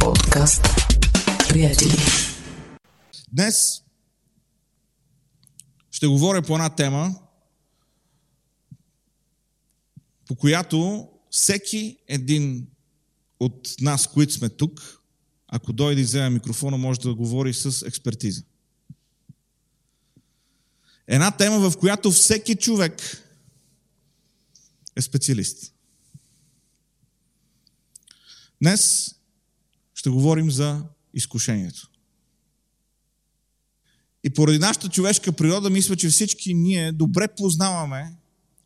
Подкаст. Приятели. Днес ще говоря по една тема, по която всеки един от нас, които сме тук, ако дойде и вземе микрофона, може да говори с експертиза. Една тема, в която всеки човек е специалист. Днес ще говорим за изкушението. И поради нашата човешка природа, мисля, че всички ние добре познаваме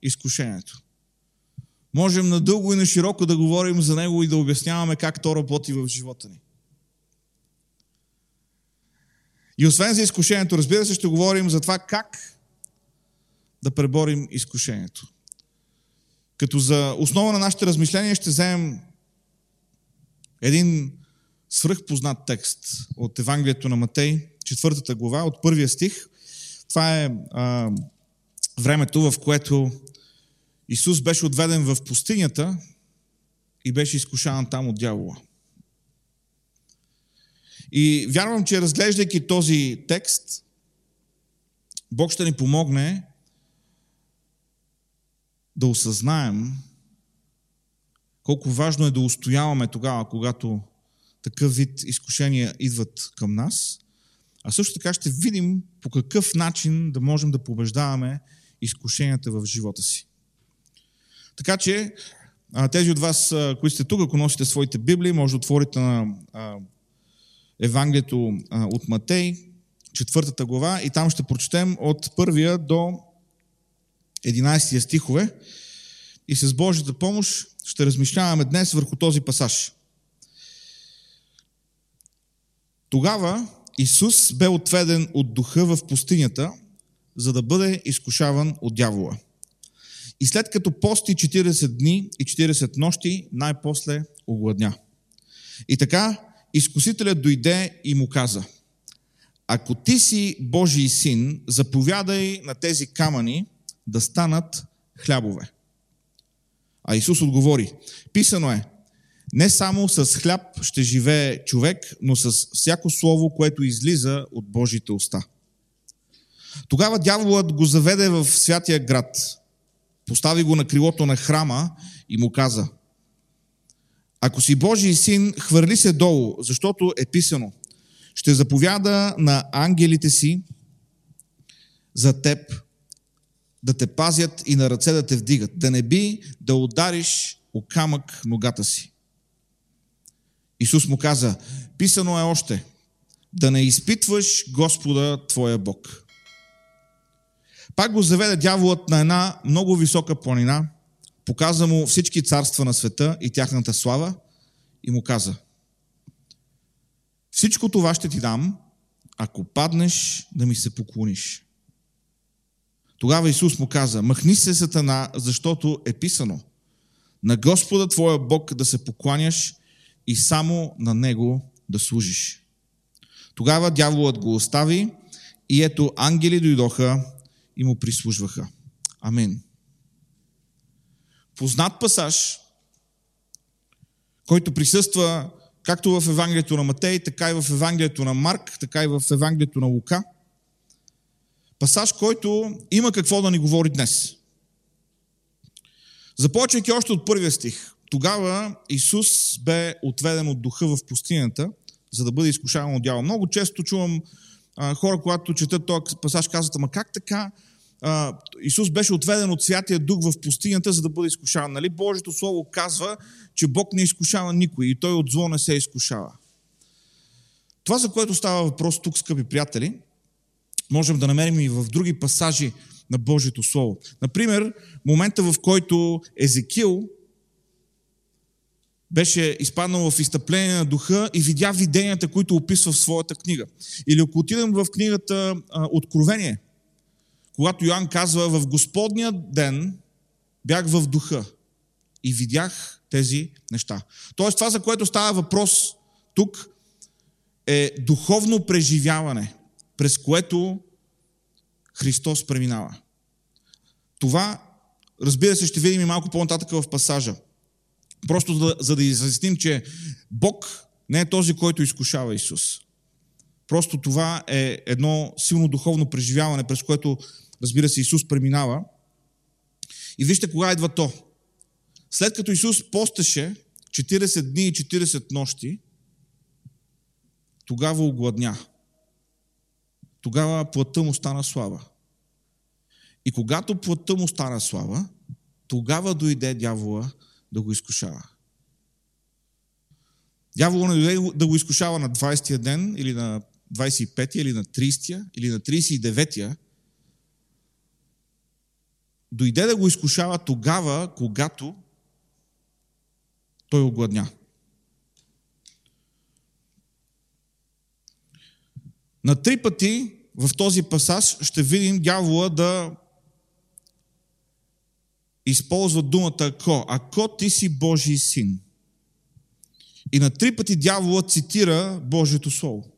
изкушението. Можем надълго и на широко да говорим за него и да обясняваме как то работи в живота ни. И освен за изкушението, разбира се, ще говорим за това как да преборим изкушението. Като за основа на нашите размишления ще вземем един свръхпознат текст от Евангелието на Матей, четвъртата глава, от първия стих. Това е а, времето, в което Исус беше отведен в пустинята и беше изкушаван там от дявола. И вярвам, че разглеждайки този текст, Бог ще ни помогне да осъзнаем колко важно е да устояваме тогава, когато такъв вид изкушения идват към нас. А също така ще видим по какъв начин да можем да побеждаваме изкушенията в живота си. Така че, тези от вас, които сте тук, ако носите своите Библии, може да отворите на Евангелието от Матей, четвъртата глава, и там ще прочетем от първия до 11 стихове. И с Божията помощ ще размишляваме днес върху този пасаж. Тогава Исус бе отведен от духа в пустинята, за да бъде изкушаван от дявола. И след като пости 40 дни и 40 нощи, най-после огладня. И така, изкусителят дойде и му каза, ако ти си Божий син, заповядай на тези камъни да станат хлябове. А Исус отговори, писано е, не само с хляб ще живее човек, но с всяко слово, което излиза от Божите уста. Тогава дяволът го заведе в святия град, постави го на крилото на храма и му каза, ако си Божий син, хвърли се долу, защото е писано, ще заповяда на ангелите си за теб да те пазят и на ръце да те вдигат, да не би да удариш о камък ногата си. Исус му каза, писано е още, да не изпитваш Господа Твоя Бог. Пак го заведе дяволът на една много висока планина, показа му всички царства на света и тяхната слава и му каза, всичко това ще ти дам, ако паднеш да ми се поклониш. Тогава Исус му каза, махни се, Сатана, защото е писано. На Господа Твоя Бог да се покланяш и само на Него да служиш. Тогава дяволът го остави и ето ангели дойдоха и му прислужваха. Амин. Познат пасаж, който присъства както в Евангелието на Матей, така и в Евангелието на Марк, така и в Евангелието на Лука – Пасаж, който има какво да ни говори днес. Започвайки още от първия стих. Тогава Исус бе отведен от духа в пустинята, за да бъде изкушаван от дявола. Много често чувам а, хора, когато четат този пасаж, казват, ама как така а, Исус беше отведен от Святия Дух в пустинята, за да бъде изкушаван. Нали? Божието Слово казва, че Бог не изкушава никой и Той от зло не се изкушава. Това, за което става въпрос тук, скъпи приятели, можем да намерим и в други пасажи на Божието Слово. Например, момента в който Езекил беше изпаднал в изтъпление на духа и видя виденията, които описва в своята книга. Или ако отидем в книгата Откровение, когато Йоанн казва, в Господния ден бях в духа и видях тези неща. Тоест това, за което става въпрос тук, е духовно преживяване през което Христос преминава. Това, разбира се, ще видим и малко по-нататък в пасажа. Просто за, за да изясним, че Бог не е този, който изкушава Исус. Просто това е едно силно духовно преживяване, през което, разбира се, Исус преминава. И вижте кога идва то. След като Исус постеше 40 дни и 40 нощи, тогава огладня. Тогава плътта му стана слава. И когато плътта му стана слава, тогава дойде дявола да го изкушава. Дявола не дойде да го изкушава на 20-я ден, или на 25-я, или на 30-я, или на 39-я. Дойде да го изкушава тогава, когато той огладня. На три пъти в този пасаж ще видим дявола да използва думата ако. Ако ти си Божий син. И на три пъти дявола цитира Божието Слово.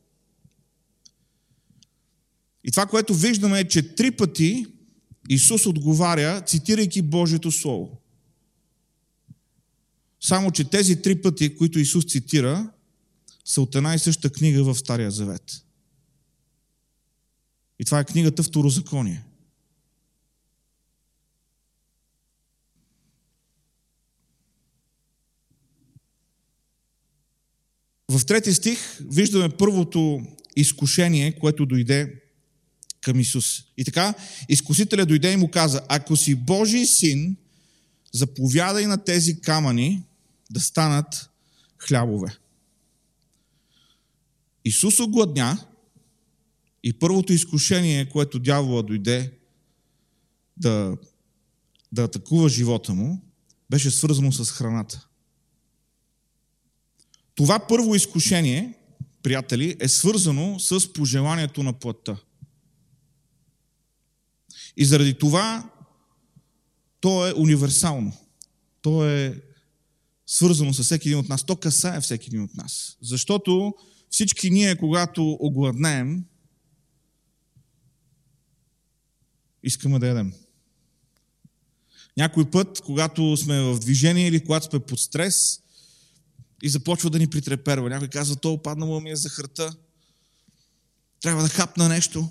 И това, което виждаме е, че три пъти Исус отговаря, цитирайки Божието Слово. Само, че тези три пъти, които Исус цитира, са от една и съща книга в Стария Завет. И това е книгата Второзаконие. В трети стих виждаме първото изкушение, което дойде към Исус. И така, изкусителя дойде и му каза, ако си Божий син, заповядай на тези камъни да станат хлябове. Исус огладня и първото изкушение, което дявола дойде да, да атакува живота му, беше свързано с храната. Това първо изкушение, приятели, е свързано с пожеланието на плътта. И заради това то е универсално. То е свързано с всеки един от нас. То касае всеки един от нас. Защото всички ние, когато огладнеем, искаме да ядем. Някой път, когато сме в движение или когато сме под стрес и започва да ни притреперва. Някой казва, то опаднало ми е захарта. Трябва да хапна нещо.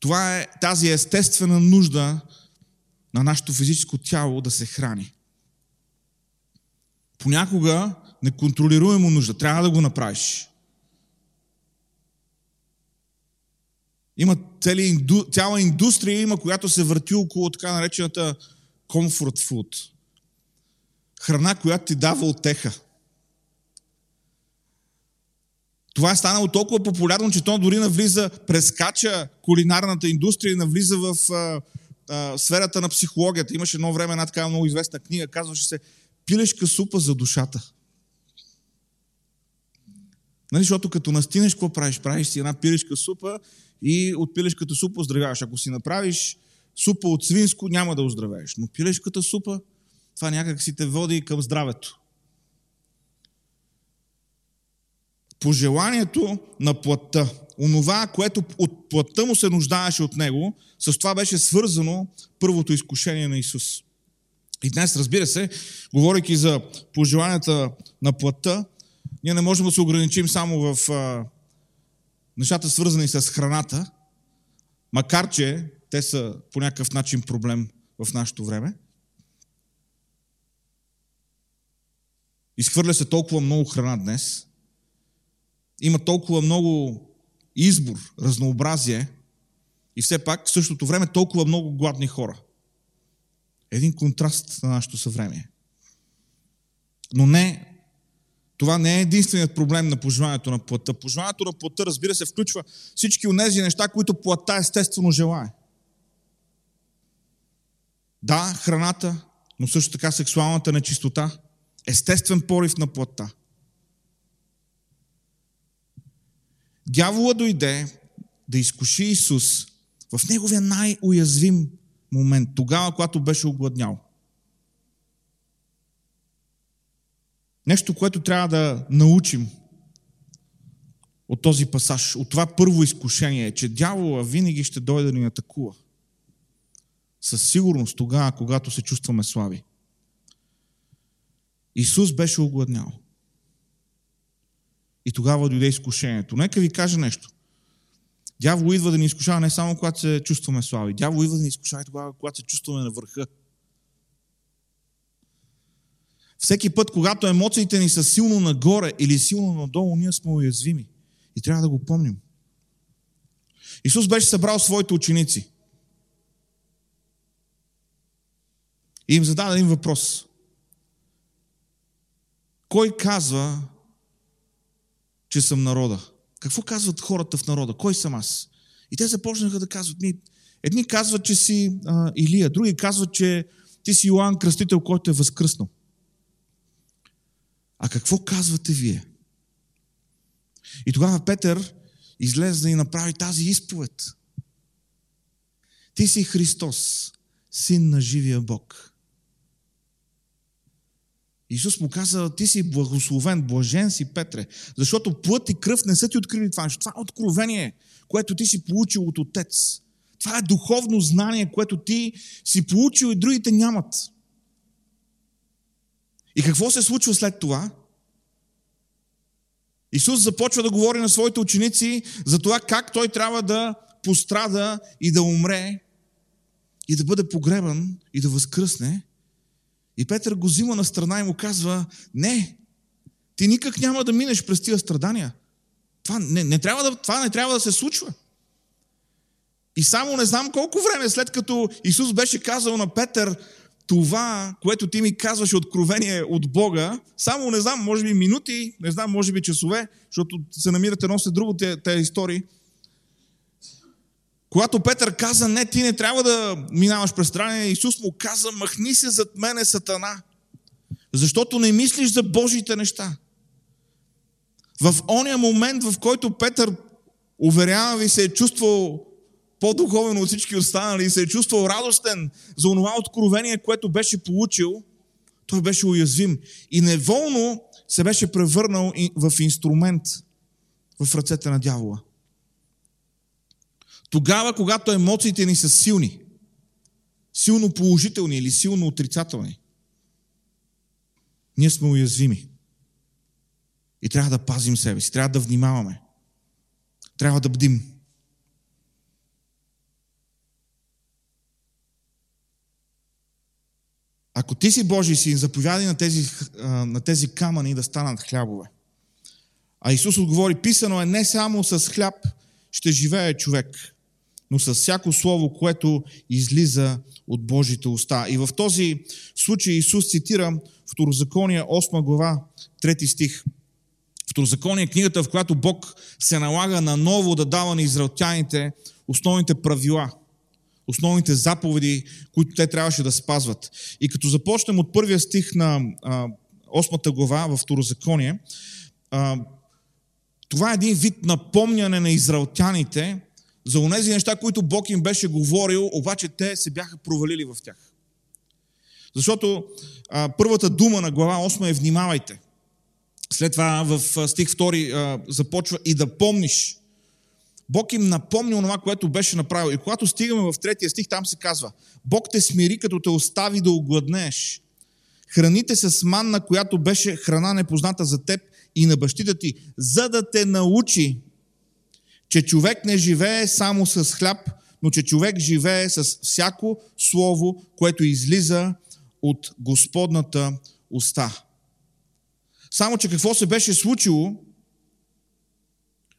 Това е тази естествена нужда на нашето физическо тяло да се храни. Понякога неконтролируемо нужда. Трябва да го направиш. Има цели, цяла индустрия, има, която се върти около така наречената comfort food. Храна, която ти дава отеха. Това е станало толкова популярно, че то дори навлиза, прескача кулинарната индустрия и навлиза в а, а, сферата на психологията. Имаше едно време една такава много известна книга, казваше се Пилешка супа за душата. Нали, защото като настинеш, какво правиш? Правиш си една пилешка супа и от пилешката супа оздравяваш. Ако си направиш супа от свинско, няма да оздравееш. Но пилешката супа, това някак си те води към здравето. Пожеланието на плътта, онова, което от плътта му се нуждаеше от него, с това беше свързано първото изкушение на Исус. И днес, разбира се, говоряки за пожеланията на плътта, ние не можем да се ограничим само в а, нещата свързани с храната, макар че те са по някакъв начин проблем в нашето време. Изхвърля се толкова много храна днес. Има толкова много избор, разнообразие и все пак в същото време толкова много гладни хора. Един контраст на нашето съвремие. Но не, това не е единственият проблем на пожеланието на плътта. Пожеланието на плътта, разбира се, включва всички от тези неща, които плътта естествено желае. Да, храната, но също така сексуалната нечистота, естествен порив на плътта. Дявола дойде да изкуши Исус в неговия най-уязвим момент, тогава, когато беше огладнял. Нещо, което трябва да научим от този пасаж, от това първо изкушение е, че дявола винаги ще дойде да ни атакува. Със сигурност тогава, когато се чувстваме слаби. Исус беше огладнял. И тогава дойде изкушението. Нека ви кажа нещо. Дявол идва да ни изкушава не само когато се чувстваме слаби. Дявол идва да ни изкушава и тогава, когато се чувстваме на върха. Всеки път, когато емоциите ни са силно нагоре или силно надолу, ние сме уязвими. И трябва да го помним. Исус беше събрал своите ученици. И им зададе един въпрос. Кой казва, че съм народа? Какво казват хората в народа? Кой съм аз? И те започнаха да казват ми. Едни казват, че си а, Илия, други казват, че ти си Йоанн Кръстител, който е възкръснал. А какво казвате вие? И тогава Петър излезе и направи тази изповед. Ти си Христос, син на живия Бог. Исус му каза, ти си благословен, блажен си, Петре, защото плът и кръв не са ти открили това нещо. Това е откровение, което ти си получил от Отец. Това е духовно знание, което ти си получил и другите нямат. И какво се случва след това? Исус започва да говори на своите ученици за това как той трябва да пострада и да умре и да бъде погребан и да възкръсне. И Петър го взима на страна и му казва, не, ти никак няма да минеш през тия страдания. Това не, не трябва да, това не трябва да се случва. И само не знам колко време след като Исус беше казал на Петър, това, което ти ми казваш откровение от Бога, само не знам, може би минути, не знам, може би часове, защото се намират едно след друго тези истории. Когато Петър каза, не, ти не трябва да минаваш през страдания, Исус му каза, махни се зад мене, Сатана, защото не мислиш за Божите неща. В ония момент, в който Петър, уверявам ви, се е чувствал по-духовен от всички останали и се е чувствал радостен за онова откровение, което беше получил, той беше уязвим. И неволно се беше превърнал в инструмент в ръцете на дявола. Тогава, когато емоциите ни са силни, силно положителни или силно отрицателни, ние сме уязвими. И трябва да пазим себе си, трябва да внимаваме. Трябва да бдим. Ако ти си Божий син, заповядай на тези, на тези камъни да станат хлябове. А Исус отговори, писано е не само с хляб ще живее човек, но с всяко слово, което излиза от Божите уста. И в този случай Исус цитира Второзакония 8 глава, 3 стих. Второзакония е книгата, в която Бог се налага наново да дава на израелтяните основните правила – основните заповеди, които те трябваше да спазват. И като започнем от първия стих на а, 8 глава в Второзаконие, а, това е един вид напомняне на израелтяните за онези неща, които Бог им беше говорил, обаче те се бяха провалили в тях. Защото а, първата дума на глава 8 е внимавайте. След това в стих 2 а, започва и да помниш. Бог им напомни онова, което беше направил. И когато стигаме в третия стих, там се казва, Бог те смири, като те остави да огладнееш. Храните с манна, която беше храна непозната за теб и на бащите ти, за да те научи, че човек не живее само с хляб, но че човек живее с всяко слово, което излиза от Господната уста. Само, че какво се беше случило?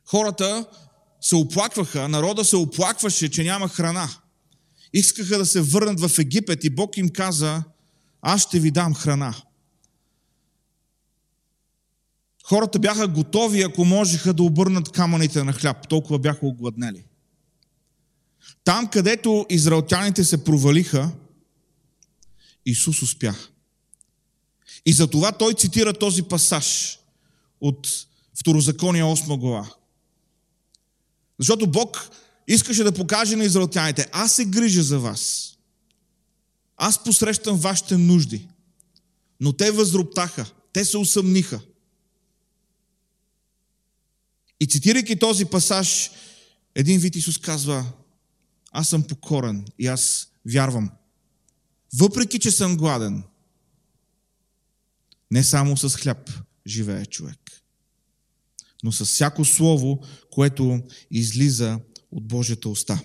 Хората се оплакваха, народа се оплакваше, че няма храна. Искаха да се върнат в Египет и Бог им каза, аз ще ви дам храна. Хората бяха готови, ако можеха да обърнат камъните на хляб. Толкова бяха огладнели. Там, където израелтяните се провалиха, Исус успя. И затова той цитира този пасаж от Второзакония 8 глава. Защото Бог искаше да покаже на израелтяните, аз се грижа за вас. Аз посрещам вашите нужди. Но те възроптаха, те се усъмниха. И цитирайки този пасаж, един вид Исус казва, аз съм покорен и аз вярвам. Въпреки, че съм гладен, не само с хляб живее човек. но с всяко слово, което излиза от Божията уста.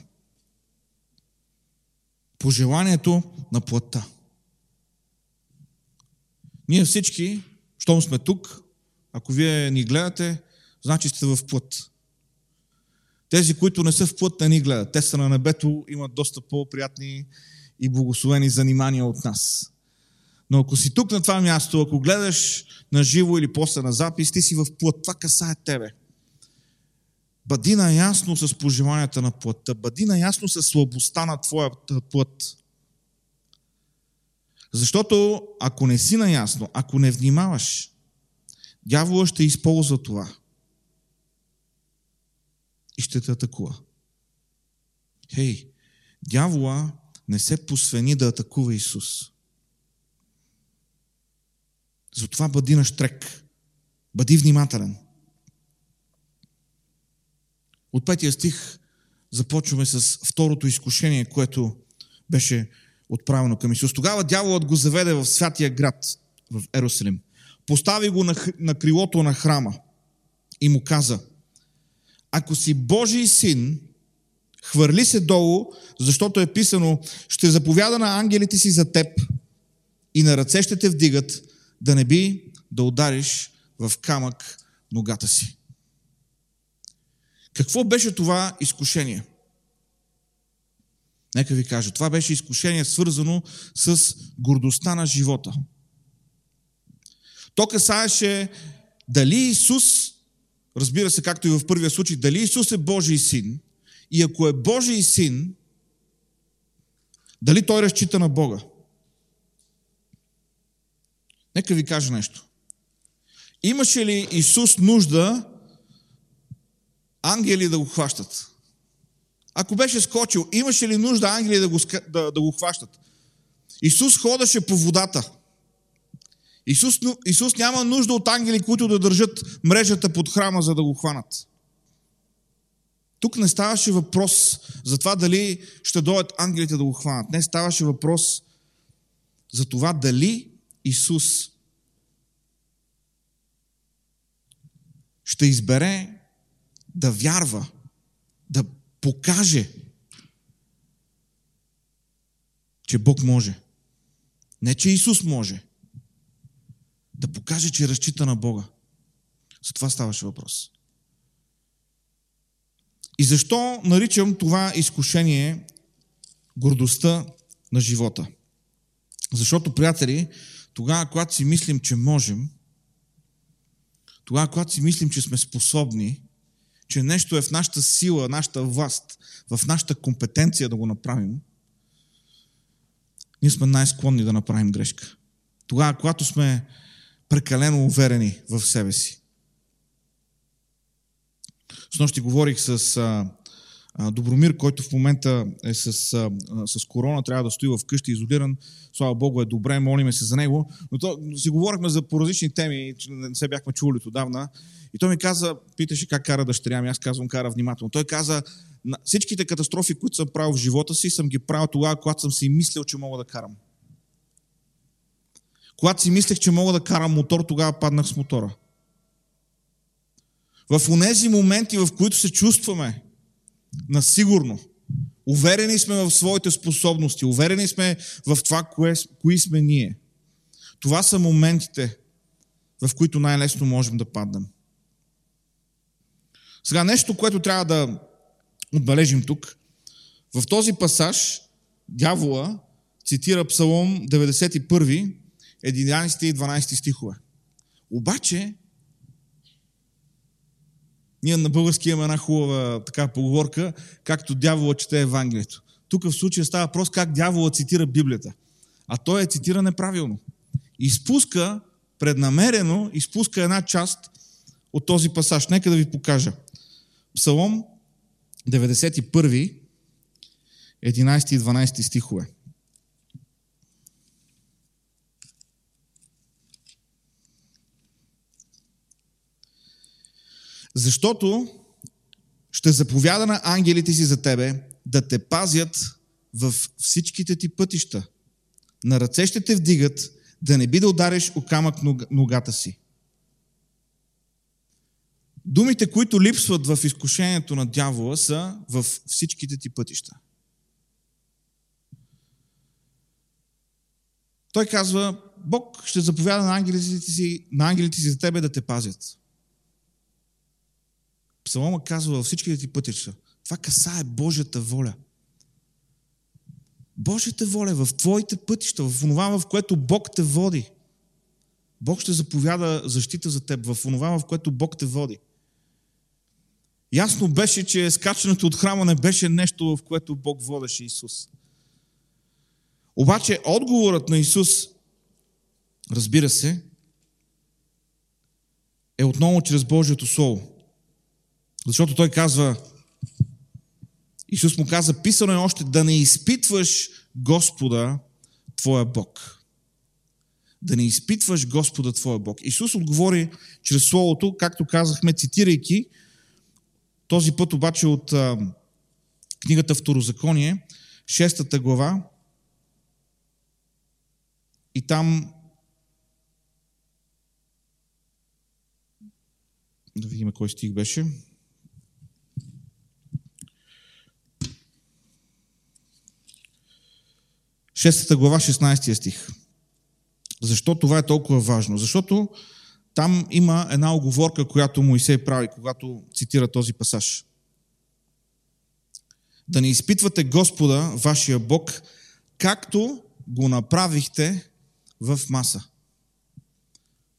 Пожеланието на плътта. Ние всички, щом сме тук, ако вие ни гледате, значи сте в плът. Тези, които не са в плът, не ни гледат. Те са на небето, имат доста по-приятни и благословени занимания от нас. Но ако си тук на това място, ако гледаш на живо или после на запис, ти си в плът. Това касае тебе. Бъди наясно с пожеланията на плътта. Бъди наясно с слабостта на твоята плът. Защото ако не си наясно, ако не внимаваш, дявола ще използва това и ще те атакува. Хей, дявола не се посвени да атакува Исус. Затова бъди на штрек. Бъди внимателен. От петия стих започваме с второто изкушение, което беше отправено към Исус. Тогава дяволът го заведе в святия град, в Ерусалим. Постави го на, на крилото на храма и му каза, ако си Божий син, хвърли се долу, защото е писано, ще заповяда на ангелите си за теб и на ръце ще те вдигат, да не би да удариш в камък ногата си. Какво беше това изкушение? Нека ви кажа, това беше изкушение свързано с гордостта на живота. То касаеше дали Исус, разбира се, както и в първия случай, дали Исус е Божий син и ако е Божий син, дали той разчита на Бога. Нека ви кажа нещо. Имаше ли Исус нужда ангели да го хващат? Ако беше скочил, имаше ли нужда ангели да го, да, да го хващат? Исус ходеше по водата. Исус, Исус няма нужда от ангели, които да държат мрежата под храма, за да го хванат. Тук не ставаше въпрос за това дали ще дойдат ангелите да го хванат. Не ставаше въпрос за това дали Исус ще избере да вярва, да покаже, че Бог може. Не, че Исус може. Да покаже, че разчита на Бога. За това ставаше въпрос. И защо наричам това изкушение гордостта на живота? Защото, приятели, тогава, когато си мислим, че можем, тогава, когато си мислим, че сме способни, че нещо е в нашата сила, нашата власт, в нашата компетенция да го направим, ние сме най-склонни да направим грешка. Тогава, когато сме прекалено уверени в себе си. С нощи говорих с а, а, Добромир, който в момента е с, а, с корона, трябва да стои в къщи изолиран. Слава Богу е добре, молиме се за него. Но то, си говорихме за по различни теми, не се бяхме чули отдавна. И той ми каза, питаше как кара дъщеря ми, аз казвам кара внимателно. Той каза, всичките катастрофи, които съм правил в живота си, съм ги правил тогава, когато съм си мислил, че мога да карам. Когато си мислех, че мога да карам мотор, тогава паднах с мотора. В онези моменти, в които се чувстваме насигурно, уверени сме в своите способности, уверени сме в това, кое, кои сме ние. Това са моментите, в които най-лесно можем да паднем. Сега нещо, което трябва да отбележим тук. В този пасаж дявола цитира Псалом 91, 11 и 12 стихове. Обаче, ние на български имаме една хубава така поговорка, както дявола чете Евангелието. Тук в случая става въпрос как дявола цитира Библията. А той е цитира неправилно. Изпуска, преднамерено, изпуска една част от този пасаж. Нека да ви покажа. Псалом 91, 11 и 12 стихове. Защото ще заповяда на ангелите си за тебе да те пазят в всичките ти пътища. На ръце ще те вдигат, да не би да удариш о камък ногата си. Думите, които липсват в изкушението на дявола, са в всичките ти пътища. Той казва, Бог ще заповяда на ангелите си, на ангелите си за тебе да те пазят. Псалома казва във всичките ти пътища. Това касае Божията воля. Божията воля е в твоите пътища, в това, в което Бог те води. Бог ще заповяда защита за теб, в това, в което Бог те води. Ясно беше, че скачането от храма не беше нещо, в което Бог водеше Исус. Обаче отговорът на Исус, разбира се, е отново чрез Божието Слово. Защото той казва, Исус му каза, писано е още, да не изпитваш Господа, твоя Бог. Да не изпитваш Господа, твоя Бог. Исус отговори чрез Словото, както казахме, цитирайки, този път обаче от а, книгата Второзаконие, шестата глава, и там да видим кой стих беше. Шестата глава, 16 стих. Защо това е толкова важно? Защото там има една оговорка, която Моисей прави, когато цитира този пасаж. Да не изпитвате Господа, вашия Бог, както го направихте в маса.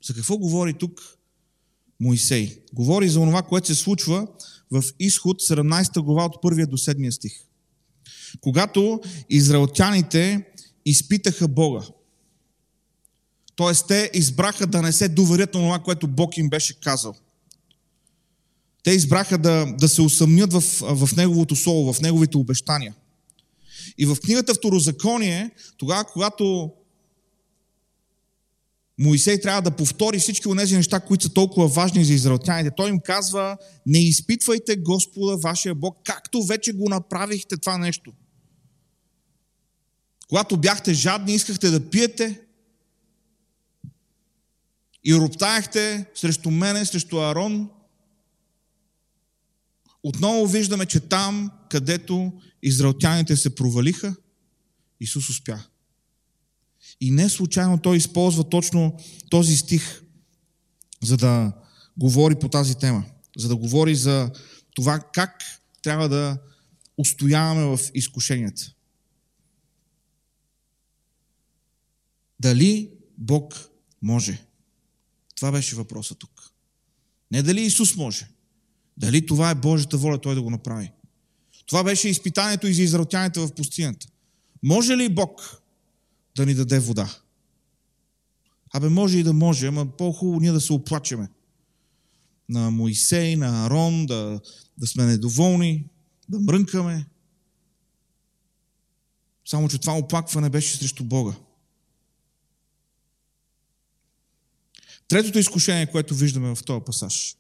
За какво говори тук Моисей? Говори за това, което се случва в изход 17 глава от 1 до 7 стих. Когато израелтяните изпитаха Бога. Тоест, те избраха да не се доверят на това, което Бог им беше казал. Те избраха да, да се усъмнят в, в Неговото Слово, в Неговите обещания. И в книгата Второзаконие, тогава, когато Моисей трябва да повтори всички от тези неща, които са толкова важни за израелтяните. Той им казва, не изпитвайте Господа, вашия Бог, както вече го направихте това нещо. Когато бяхте жадни, искахте да пиете и роптаяхте срещу мене, срещу Арон. Отново виждаме, че там, където израелтяните се провалиха, Исус успя. И не случайно той използва точно този стих, за да говори по тази тема. За да говори за това как трябва да устояваме в изкушенията. Дали Бог може? Това беше въпросът тук. Не дали Исус може. Дали това е Божията воля Той да го направи. Това беше изпитанието и за израелтяните в пустинята. Може ли Бог да ни даде вода? Абе, може и да може, ама по-хубаво ние да се оплачеме. На Моисей, на Арон, да, да сме недоволни, да мрънкаме. Само, че това оплакване беше срещу Бога. Третото изкушение, което виждаме в този пасаж,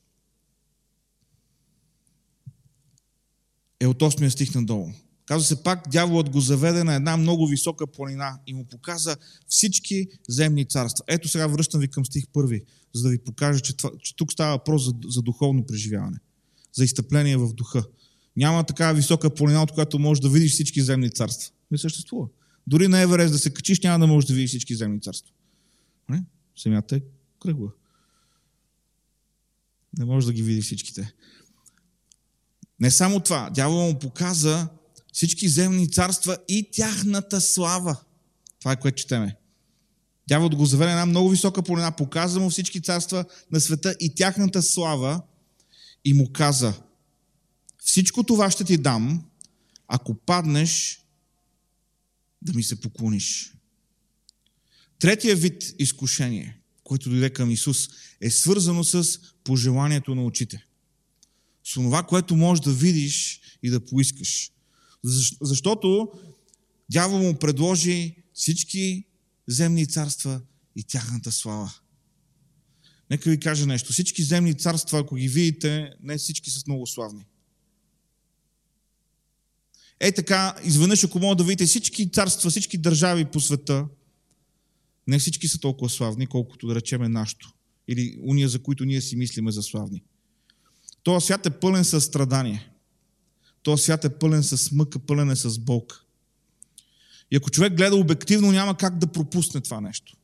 е от 8 стих надолу. Казва се пак, дяволът го заведе на една много висока планина и му показа всички земни царства. Ето сега връщам ви към стих първи, за да ви покажа, че, това, че тук става въпрос за, за духовно преживяване, за изтъпление в духа. Няма такава висока планина, от която можеш да видиш всички земни царства. Не съществува. Дори на Еверест да се качиш, няма да можеш да видиш всички земни царства. Не? Семята е кръгла. Не може да ги види всичките. Не само това, дявол му показа всички земни царства и тяхната слава. Това е което четеме. Дявол го заведе една много висока полина, показа му всички царства на света и тяхната слава и му каза, всичко това ще ти дам, ако паднеш да ми се поклониш. Третия вид изкушение което дойде към Исус, е свързано с пожеланието на очите. С това, което можеш да видиш и да поискаш. Защото дявол му предложи всички земни царства и тяхната слава. Нека ви кажа нещо. Всички земни царства, ако ги видите, не всички са много славни. Е така, изведнъж, ако мога да видите всички царства, всички държави по света, не всички са толкова славни, колкото да речеме нашето. Или уния, за които ние си мислиме за славни. Този свят е пълен с страдание. Този свят е пълен с мъка, пълен е с болка. И ако човек гледа обективно, няма как да пропусне това нещо.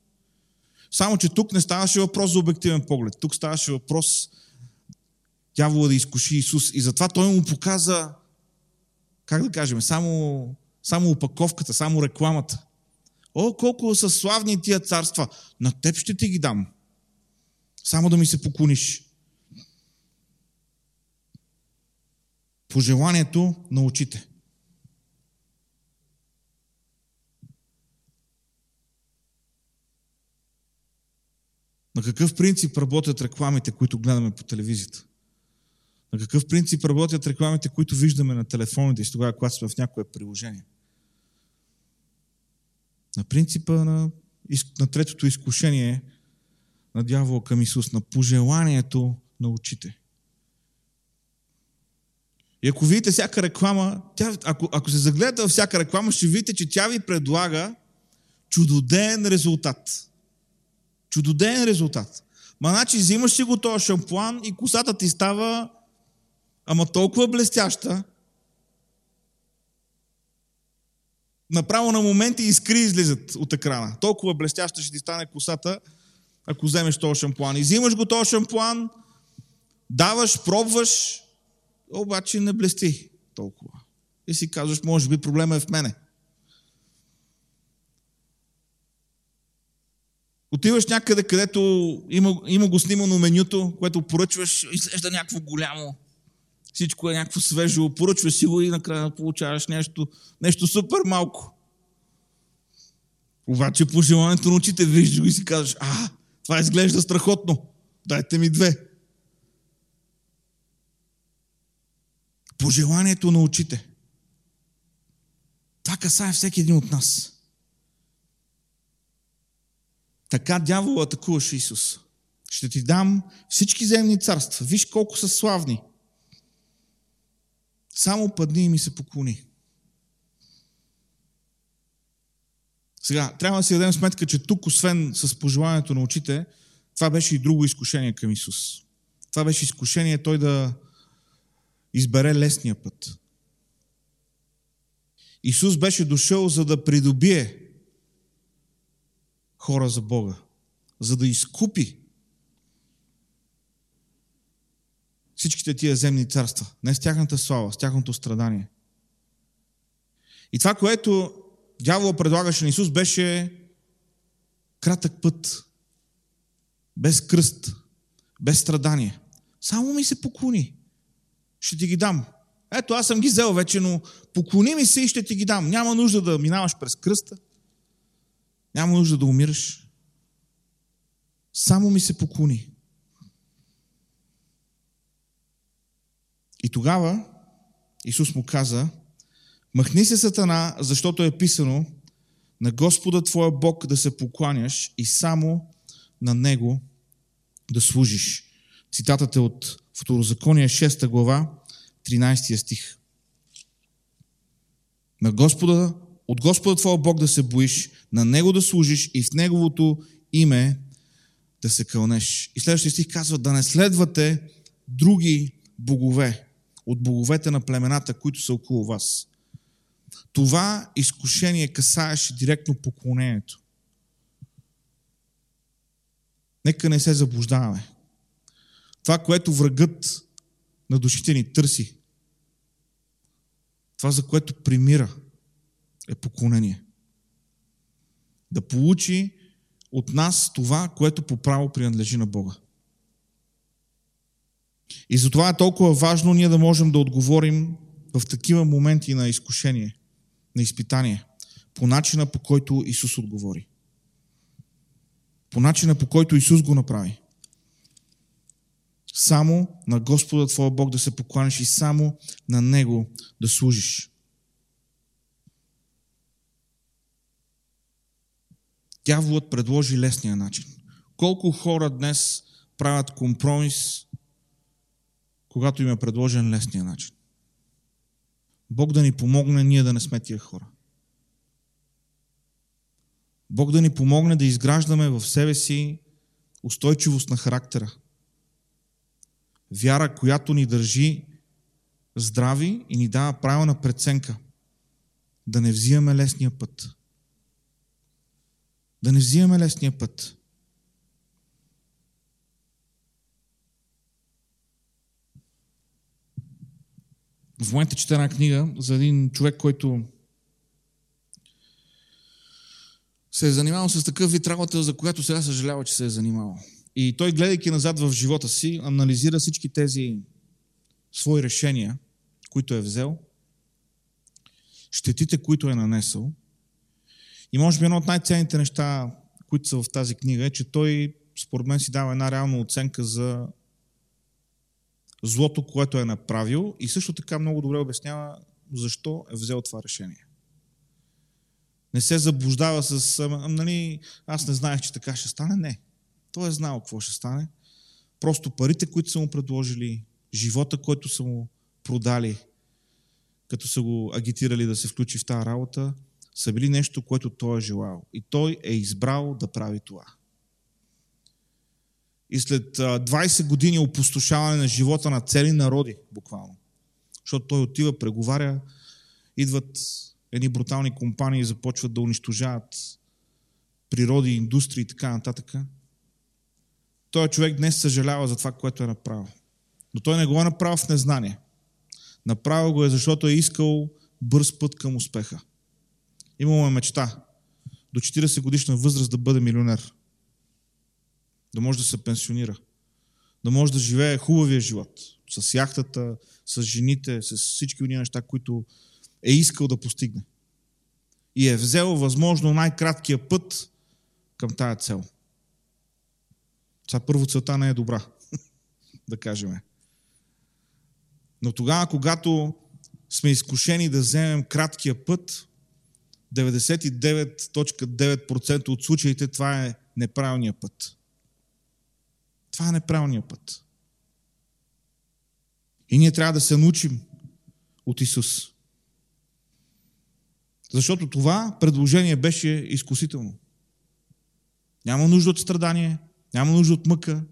Само, че тук не ставаше въпрос за обективен поглед. Тук ставаше въпрос дявола да изкуши Исус. И затова той му показа, как да кажем, само, само упаковката, само рекламата. О, колко са славни тия царства! На теб ще ти ги дам. Само да ми се поклониш. Пожеланието на очите. На какъв принцип работят рекламите, които гледаме по телевизията? На какъв принцип работят рекламите, които виждаме на телефоните и тогава, когато сме в някое приложение? На принципа на, на третото изкушение на дявола към Исус, на пожеланието на очите. И ако видите всяка реклама, тя, ако, ако се загледате във всяка реклама, ще видите, че тя ви предлага чудоден резултат. Чудоден резултат. Ма значи взимаш си го този шампуан и косата ти става ама толкова блестяща, направо на моменти искри излизат от екрана. Толкова блестяща ще ти стане косата, ако вземеш този шампуан. И взимаш го този шампуан, даваш, пробваш, обаче не блести толкова. И си казваш, може би проблема е в мене. Отиваш някъде, където има, има го снимано менюто, което поръчваш, изглежда някакво голямо. Всичко е някакво свежо, поръчваш си го и накрая получаваш нещо, нещо супер малко. Обаче по желанието на очите виждаш го и си казваш, а, това изглежда страхотно, дайте ми две. По желанието на очите. Това касае всеки един от нас. Така дявол атакуваше Исус. Ще ти дам всички земни царства. Виж колко са славни. Само падни и ми се поклони. Сега, трябва да си дадем сметка, че тук, освен с пожеланието на очите, това беше и друго изкушение към Исус. Това беше изкушение той да избере лесния път. Исус беше дошъл, за да придобие хора за Бога, за да изкупи всичките тия земни царства. Не с тяхната слава, с тяхното страдание. И това, което дявола предлагаше на Исус, беше кратък път, без кръст, без страдание. Само ми се поклони. Ще ти ги дам. Ето, аз съм ги взел вече, но поклони ми се и ще ти ги дам. Няма нужда да минаваш през кръста. Няма нужда да умираш. Само ми се поклони. Тогава Исус му каза, махни се сатана, защото е писано на Господа Твоя Бог да се покланяш и само на Него да служиш. Цитатът е от Второзакония 6 глава, 13 стих. На Господа, от Господа Твоя Бог да се боиш, на Него да служиш и в Неговото име да се кълнеш. И следващия стих казва да не следвате други богове от боговете на племената, които са около вас. Това изкушение касаеше директно поклонението. Нека не се заблуждаваме. Това, което врагът на душите ни търси, това, за което примира, е поклонение. Да получи от нас това, което по право принадлежи на Бога. И затова е толкова важно ние да можем да отговорим в такива моменти на изкушение, на изпитание, по начина по който Исус отговори. По начина по който Исус го направи. Само на Господа Твоя Бог да се покланиш и само на Него да служиш. Дяволът предложи лесния начин. Колко хора днес правят компромис когато им е предложен лесния начин. Бог да ни помогне ние да не сме тия хора. Бог да ни помогне да изграждаме в себе си устойчивост на характера. Вяра, която ни държи здрави и ни дава правилна преценка. Да не взимаме лесния път. Да не взимаме лесния път. В момента чета една книга за един човек, който се е занимавал с такъв вид работа, за която сега съжалява, че се е занимавал. И той, гледайки назад в живота си, анализира всички тези свои решения, които е взел, щетите, които е нанесъл. И може би едно от най-ценните неща, които са в тази книга, е, че той, според мен, си дава една реална оценка за злото, което е направил и също така много добре обяснява защо е взел това решение. Не се заблуждава с, нали, аз не знаех, че така ще стане. Не. Той е знал какво ще стане. Просто парите, които са му предложили, живота, който са му продали, като са го агитирали да се включи в тази работа, са били нещо, което той е желал. И той е избрал да прави това. И след 20 години опустошаване на живота на цели народи, буквално, защото той отива, преговаря, идват едни брутални компании започват да унищожават природи, индустрии и така нататък. Той човек днес съжалява за това, което е направил. Но той не го е направил в незнание. Направил го е, защото е искал бърз път към успеха. Имал е мечта до 40 годишна възраст да бъде милионер. Да може да се пенсионира. Да може да живее хубавия живот. С яхтата, с жените, с всички уния неща, които е искал да постигне. И е взел възможно най-краткия път към тая цел. Това първо целта не е добра, да кажем. Но тогава, когато сме изкушени да вземем краткия път, 99.9% от случаите това е неправилният път. Това е неправилният път. И ние трябва да се научим от Исус. Защото това предложение беше изкусително. Няма нужда от страдание, няма нужда от мъка.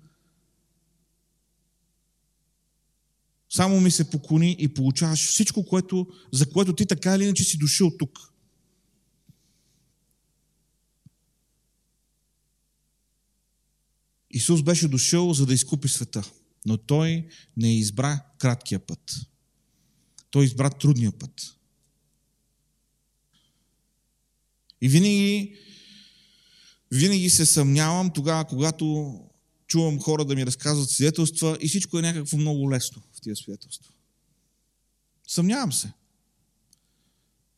Само ми се поклони и получаваш всичко, което, за което ти така или иначе си дошъл тук. Исус беше дошъл, за да изкупи света, но той не избра краткия път. Той избра трудния път. И винаги, винаги се съмнявам тогава, когато чувам хора да ми разказват свидетелства и всичко е някакво много лесно в тия свидетелства. Съмнявам се.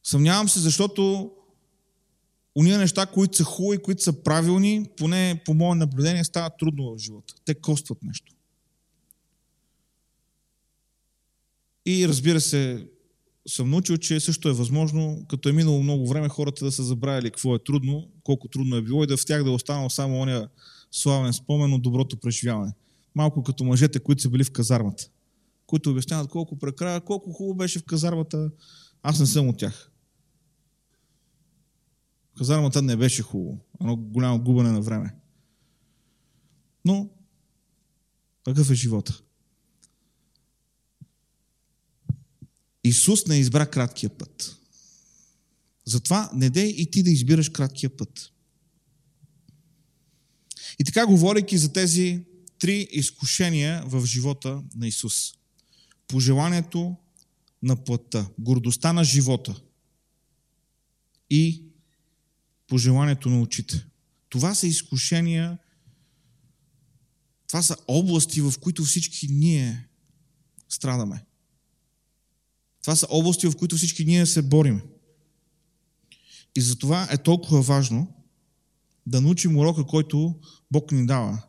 Съмнявам се, защото уния неща, които са хубави, които са правилни, поне по мое наблюдение, стават трудно в живота. Те костват нещо. И разбира се, съм научил, че също е възможно, като е минало много време, хората да са забравили какво е трудно, колко трудно е било и да в тях да е останал само ония славен спомен от доброто преживяване. Малко като мъжете, които са били в казармата, които обясняват колко прекрая, колко хубаво беше в казармата. Аз не съм от тях. Казармата не беше хубаво. Едно голямо губане на време. Но, такъв е живота. Исус не избра краткия път. Затова не дей и ти да избираш краткия път. И така, говорейки за тези три изкушения в живота на Исус. Пожеланието на плътта, гордостта на живота и пожеланието на очите. Това са изкушения, това са области, в които всички ние страдаме. Това са области, в които всички ние се борим. И затова е толкова важно да научим урока, който Бог ни дава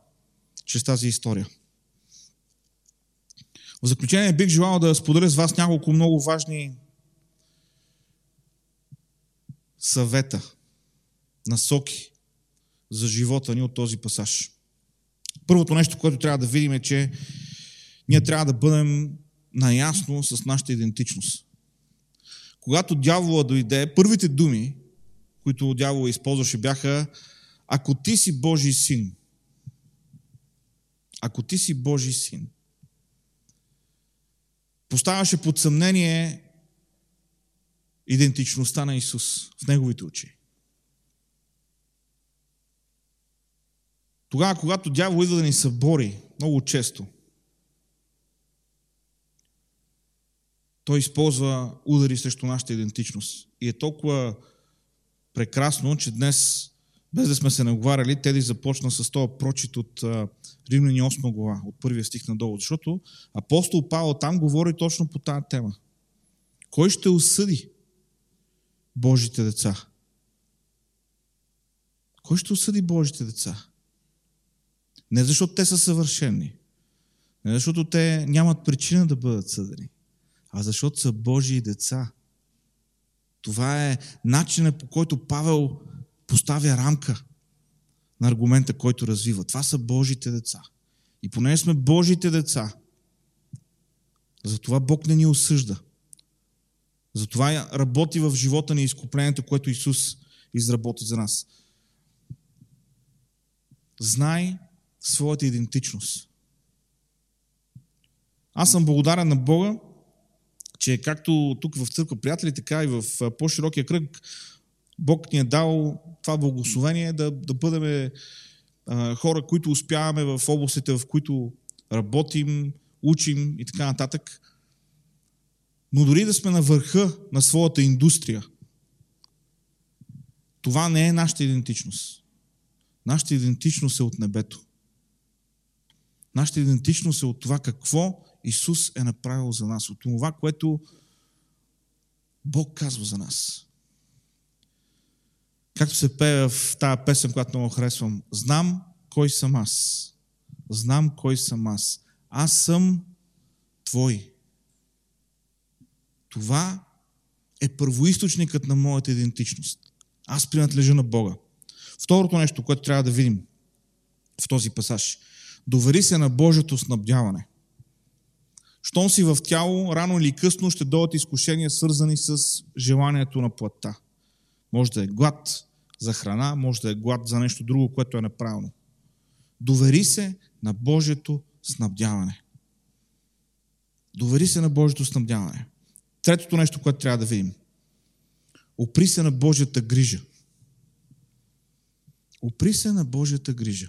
чрез тази история. В заключение бих желал да споделя с вас няколко много важни съвета, насоки за живота ни от този пасаж. Първото нещо, което трябва да видим е, че ние трябва да бъдем наясно с нашата идентичност. Когато дявола дойде, първите думи, които дявола използваше, бяха ако ти си Божий син. Ако ти си Божий син. поставяше под съмнение идентичността на Исус в неговите очи. Тогава, когато дявол идва да ни събори, много често, той използва удари срещу нашата идентичност. И е толкова прекрасно, че днес, без да сме се наговаряли, Теди започна с този прочит от Римляни 8 глава, от първия стих надолу. Защото апостол Павел там говори точно по тази тема. Кой ще осъди Божите деца? Кой ще осъди Божите деца? Не защото те са съвършени, не защото те нямат причина да бъдат съдени, а защото са Божии деца. Това е начинът по който Павел поставя рамка на аргумента, който развива. Това са Божите деца. И понеже сме Божите деца, затова Бог не ни осъжда. Затова работи в живота ни изкуплението, което Исус изработи за нас. Знай своята идентичност. Аз съм благодарен на Бога, че както тук в църква приятели, така и в по-широкия кръг, Бог ни е дал това благословение да, да бъдем хора, които успяваме в областите, в които работим, учим и така нататък. Но дори да сме на върха на своята индустрия, това не е нашата идентичност. Нашата идентичност е от небето. Нашата идентичност е от това какво Исус е направил за нас, от това, което Бог казва за нас. Както се пее в тази песен, която много харесвам. Знам кой съм аз. Знам кой съм аз. Аз съм Твой. Това е първоисточникът на моята идентичност. Аз принадлежа на Бога. Второто нещо, което трябва да видим в този пасаж. Довери се на Божието снабдяване. Щом си в тяло, рано или късно ще дойдат изкушения, свързани с желанието на плътта. Може да е глад за храна, може да е глад за нещо друго, което е неправилно. Довери се на Божието снабдяване. Довери се на Божието снабдяване. Третото нещо, което трябва да видим. Опри се на Божията грижа. Опри се на Божията грижа.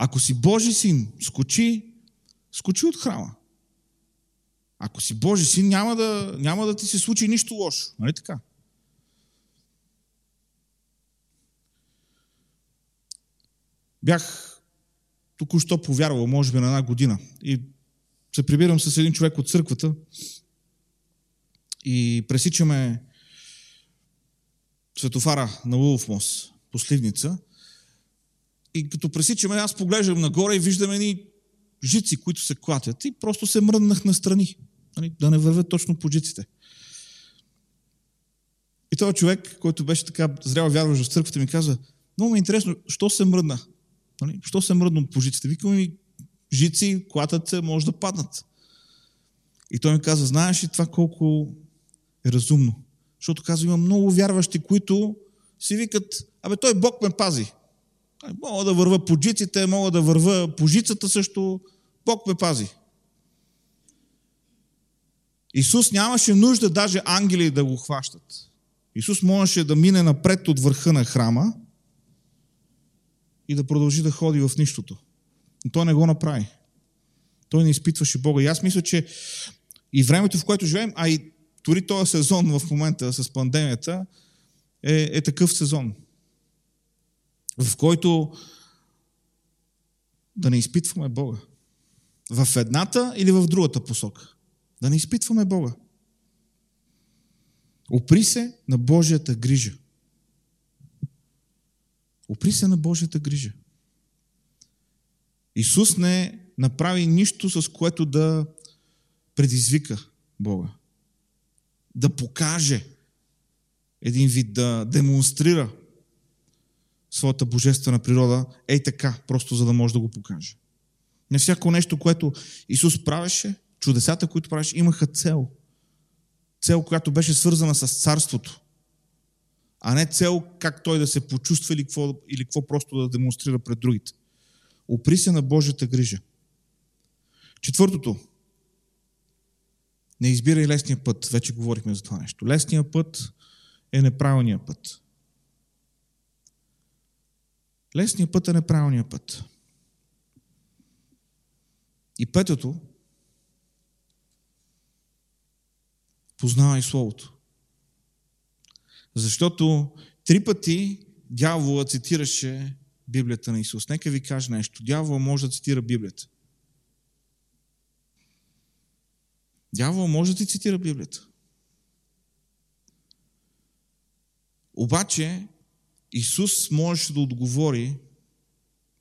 Ако си Божи син, скочи, скочи от храма. Ако си Божи син, няма да, няма да ти се случи нищо лошо. Нали така? Бях току-що повярвал, може би на една година. И се прибирам с един човек от църквата и пресичаме светофара на Лулов мост, посливница. И като пресичаме, аз поглеждам нагоре и виждаме ни жици, които се клатят. И просто се мръднах настрани, нали, да не вървят точно по жиците. И този човек, който беше така зрял вярваш в църквата, ми каза, много ми е интересно, що се мръдна? Нали? Що се мръдна по жиците? Викам ми, жици, клатат се, може да паднат. И той ми каза, знаеш ли това колко е разумно? Защото казва, има много вярващи, които си викат, абе той Бог ме пази. Мога да върва по джиците, мога да върва по жицата също. Бог ме пази. Исус нямаше нужда даже ангели да го хващат. Исус можеше да мине напред от върха на храма и да продължи да ходи в нищото. Но той не го направи. Той не изпитваше Бога. И аз мисля, че и времето, в което живеем, а и дори този сезон в момента с пандемията, е, е такъв сезон в който да не изпитваме Бога. В едната или в другата посока. Да не изпитваме Бога. Опри се на Божията грижа. Опри се на Божията грижа. Исус не направи нищо, с което да предизвика Бога. Да покаже един вид, да демонстрира своята божествена природа, ей така, просто за да може да го покаже. Не всяко нещо, което Исус правеше, чудесата, които правеше, имаха цел. Цел, която беше свързана с царството. А не цел как той да се почувства или какво, или какво просто да демонстрира пред другите. Опри се на Божията грижа. Четвъртото. Не избирай лесния път. Вече говорихме за това нещо. Лесният път е неправилният път. Лесният път е неправилният път. И петото, познавай Словото. Защото три пъти дявола цитираше Библията на Исус. Нека ви кажа нещо. Дявола може да цитира Библията. Дявол може да ти цитира Библията. Обаче Исус можеше да отговори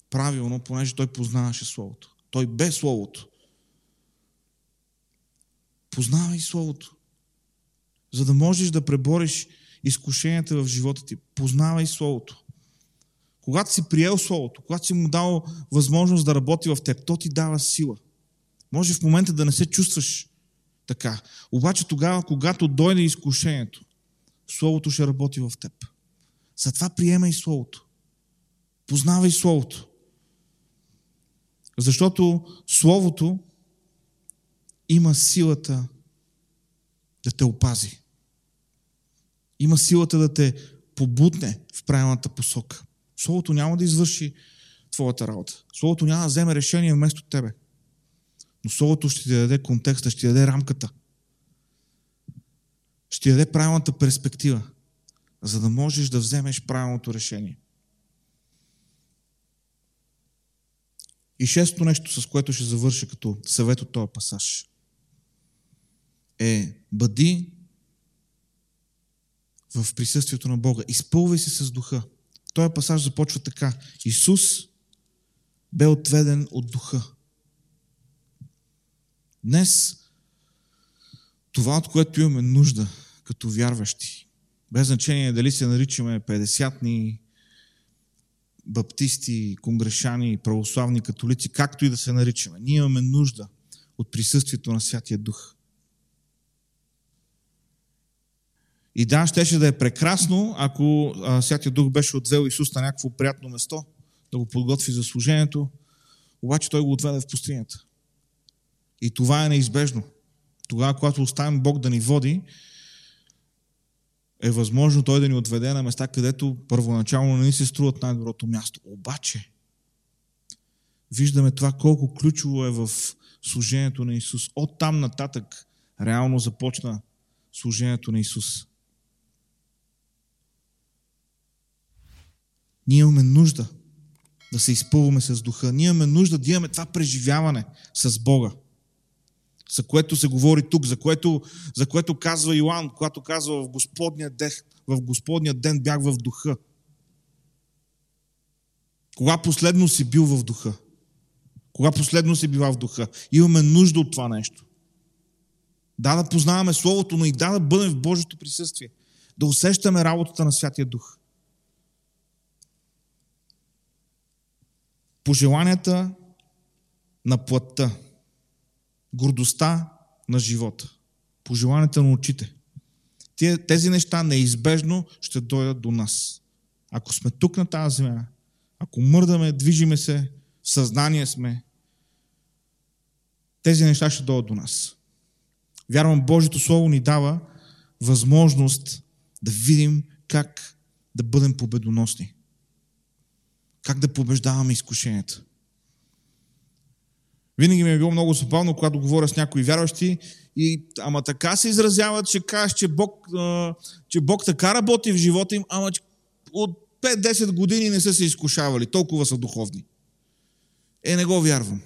правилно, понеже той познаваше Словото. Той бе Словото. Познавай Словото. За да можеш да пребориш изкушенията в живота ти. Познавай Словото. Когато си приел Словото, когато си му дал възможност да работи в теб, то ти дава сила. Може в момента да не се чувстваш така. Обаче тогава, когато дойде изкушението, Словото ще работи в теб. Затова приемай Словото. Познавай Словото. Защото Словото има силата да те опази. Има силата да те побутне в правилната посока. Словото няма да извърши твоята работа. Словото няма да вземе решение вместо тебе. Но Словото ще ти даде контекста, ще ти даде рамката. Ще ти даде правилната перспектива, за да можеш да вземеш правилното решение. И шесто нещо, с което ще завърша като съвет от този пасаж, е бъди в присъствието на Бога. Изпълвай се с духа. Този пасаж започва така. Исус бе отведен от духа. Днес това, от което имаме нужда като вярващи, без значение дали се наричаме 50-ни, баптисти, конгрешани, православни, католици, както и да се наричаме. Ние имаме нужда от присъствието на Святия Дух. И да, щеше да е прекрасно, ако Святия Дух беше отвел Исус на някакво приятно место, да го подготви за служението, обаче той го отведе в пустинята. И това е неизбежно. Тогава, когато оставим Бог да ни води, е възможно Той да ни отведе на места, където първоначално не ни се струват най-доброто място. Обаче, виждаме това колко ключово е в служението на Исус. От там нататък реално започна служението на Исус. Ние имаме нужда да се изпълваме с духа. Ние имаме нужда да имаме това преживяване с Бога за което се говори тук, за което, за което казва Йоанн, когато казва в Господния, ден, в Господния ден бях в духа. Кога последно си бил в духа? Кога последно си била в духа? Имаме нужда от това нещо. Да, да познаваме Словото, но и да, да бъдем в Божието присъствие. Да усещаме работата на Святия Дух. Пожеланията на плътта гордостта на живота, пожеланията на очите. Тези неща неизбежно ще дойдат до нас. Ако сме тук на тази земя, ако мърдаме, движиме се, в съзнание сме, тези неща ще дойдат до нас. Вярвам, Божието Слово ни дава възможност да видим как да бъдем победоносни. Как да побеждаваме изкушенията. Винаги ми е било много забавно, когато говоря с някои вярващи и ама така се изразяват, че кажеш, че Бог, а, че Бог така работи в живота им, ама от 5-10 години не са се изкушавали, толкова са духовни. Е, не го вярвам.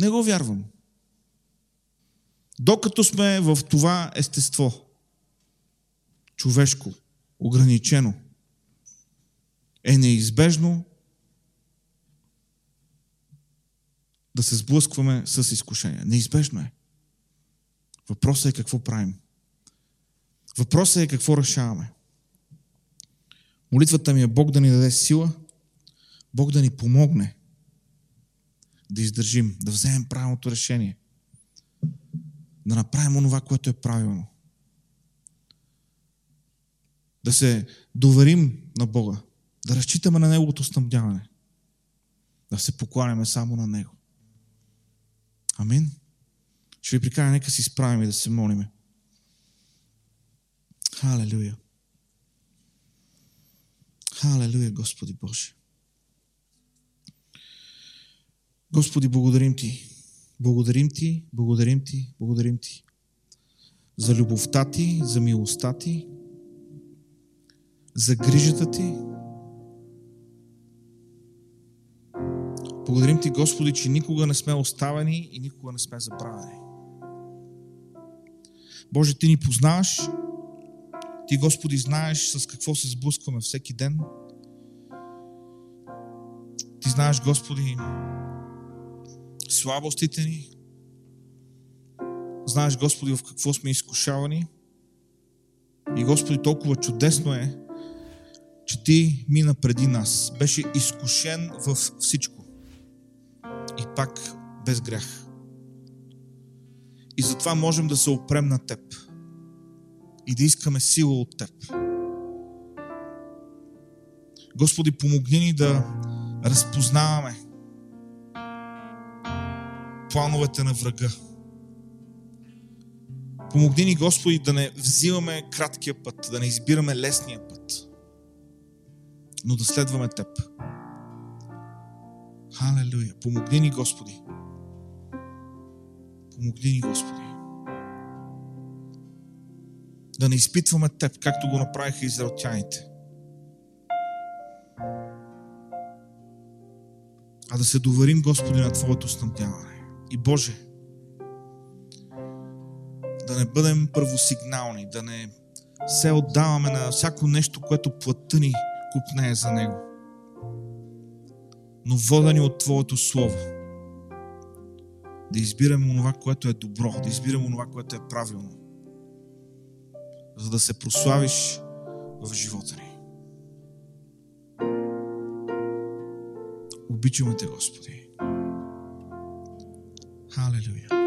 Не го вярвам. Докато сме в това естество, човешко, ограничено, е неизбежно да се сблъскваме с изкушения. Неизбежно е. Въпросът е какво правим. Въпросът е какво решаваме. Молитвата ми е Бог да ни даде сила, Бог да ни помогне да издържим, да вземем правилното решение, да направим онова, което е правилно. Да се доверим на Бога, да разчитаме на Неговото снабдяване, да се покланяме само на Него. Амин. Ще ви приканя, нека си справим и да се молиме. Халелуя. Халелуя, Господи Боже. Господи, благодарим Ти. Благодарим Ти, благодарим Ти, благодарим Ти. За любовта Ти, за милостта Ти, за грижата Ти. Благодарим Ти, Господи, че никога не сме оставени и никога не сме забравени. Боже, Ти ни познаваш. Ти, Господи, знаеш с какво се сблъскваме всеки ден. Ти знаеш, Господи, слабостите ни. Знаеш, Господи, в какво сме изкушавани. И, Господи, толкова чудесно е, че Ти мина преди нас. Беше изкушен в всичко. И пак без грях. И затова можем да се опрем на Теб. И да искаме сила от Теб. Господи, помогни ни да разпознаваме плановете на врага. Помогни ни, Господи, да не взимаме краткия път, да не избираме лесния път, но да следваме Теб. Халелуя! Помогни ни, Господи. Помогни ни, Господи. Да не изпитваме Теб, както го направиха израелтяните. А да се доверим, Господи, на Твоето снабдяване. И Боже, да не бъдем първосигнални, да не се отдаваме на всяко нещо, което плътта ни купнее за Него. Но водени от Твоето Слово. Да избираме онова, което е добро, да избираме онова, което е правилно. За да се прославиш в живота ни. Обичаме Те, Господи. Халелуя.